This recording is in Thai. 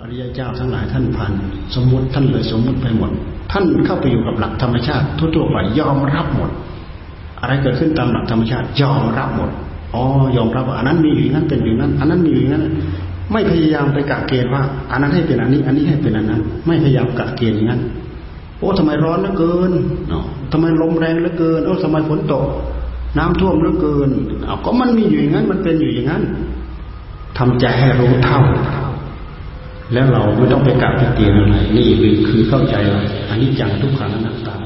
อริยเจ้าทั้งหลายท่านพันสมมติท่านเลยสมมติไปหมด ท่านเข้าไปอยู่กับหลักธรรมชาติทั่วๆไปยอมรับหมด อะไรเกิดขึ้นตามหลักธรรมชาติ ยอมรับหมดอ๋อยอมรับว่าอันนั้นมีอย่างนั้นเป็นอย่างนั้น อันนั้นมีอย่างนั้น ไม่พยายามไปกะเกณฑ์ว่า อันนั้นให้เป็นอันนี้ อันนี้ให้เป็นอันนั้น ไม่พยายามกะเกณฑ์อย่างนั้นโอ้ทำไมร้อนเหลือเกินเนาะทำไมลมแรงเหลือเกินโอ้ทำไมฝนตก น้ำท่วมเหลือเกินเอาก็มันมีอยู่อย่างนั้นมันเป็นอยู่อย่างนั้นทำใจให้รู้เท่า แล้วเราไม่ต้องไปกะไปเกณฑ์อะไรนี่คือเข้าใจอันนี้จังทุกขังอนัตตา